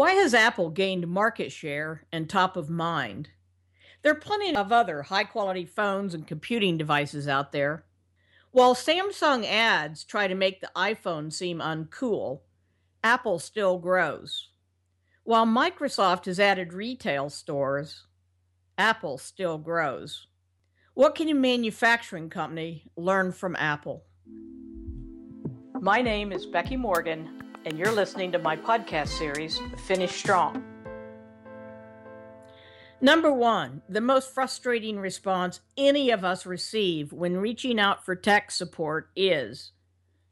Why has Apple gained market share and top of mind? There are plenty of other high quality phones and computing devices out there. While Samsung ads try to make the iPhone seem uncool, Apple still grows. While Microsoft has added retail stores, Apple still grows. What can a manufacturing company learn from Apple? My name is Becky Morgan, and you're listening to my podcast series, Finish Strong. Number one, the most frustrating response any of us receive when reaching out for tech support is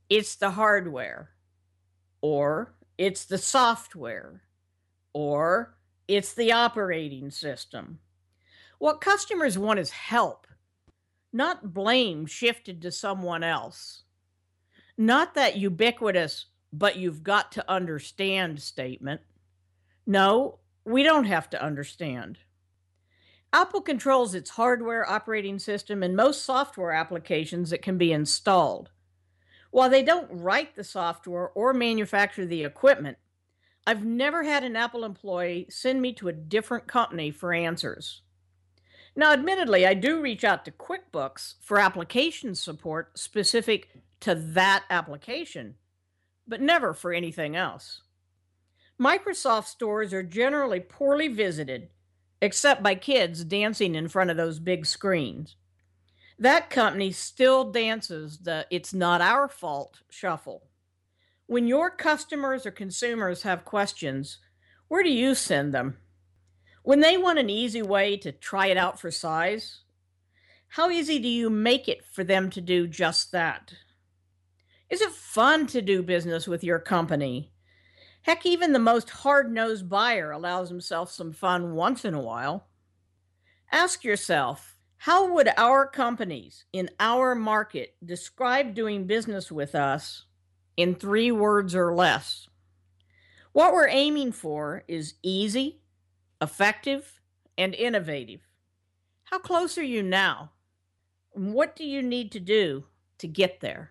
it's the hardware, or it's the software, or it's the operating system. What customers want is help, not blame shifted to someone else. Not that ubiquitous, but you've got to understand statement. No, we don't have to understand. Apple controls its hardware operating system and most software applications that can be installed. While they don't write the software or manufacture the equipment, I've never had an Apple employee send me to a different company for answers. Now, admittedly, I do reach out to QuickBooks for application support specific to that application, but never for anything else. Microsoft stores are generally poorly visited except by kids dancing in front of those big screens. That company still dances the it's not our fault shuffle. When your customers or consumers have questions, where do you send them? When they want an easy way to try it out for size, how easy do you make it for them to do just that? Is it fun to do business with your company? Heck, even the most hard nosed buyer allows himself some fun once in a while. Ask yourself how would our companies in our market describe doing business with us in three words or less? What we're aiming for is easy, effective, and innovative. How close are you now? What do you need to do to get there?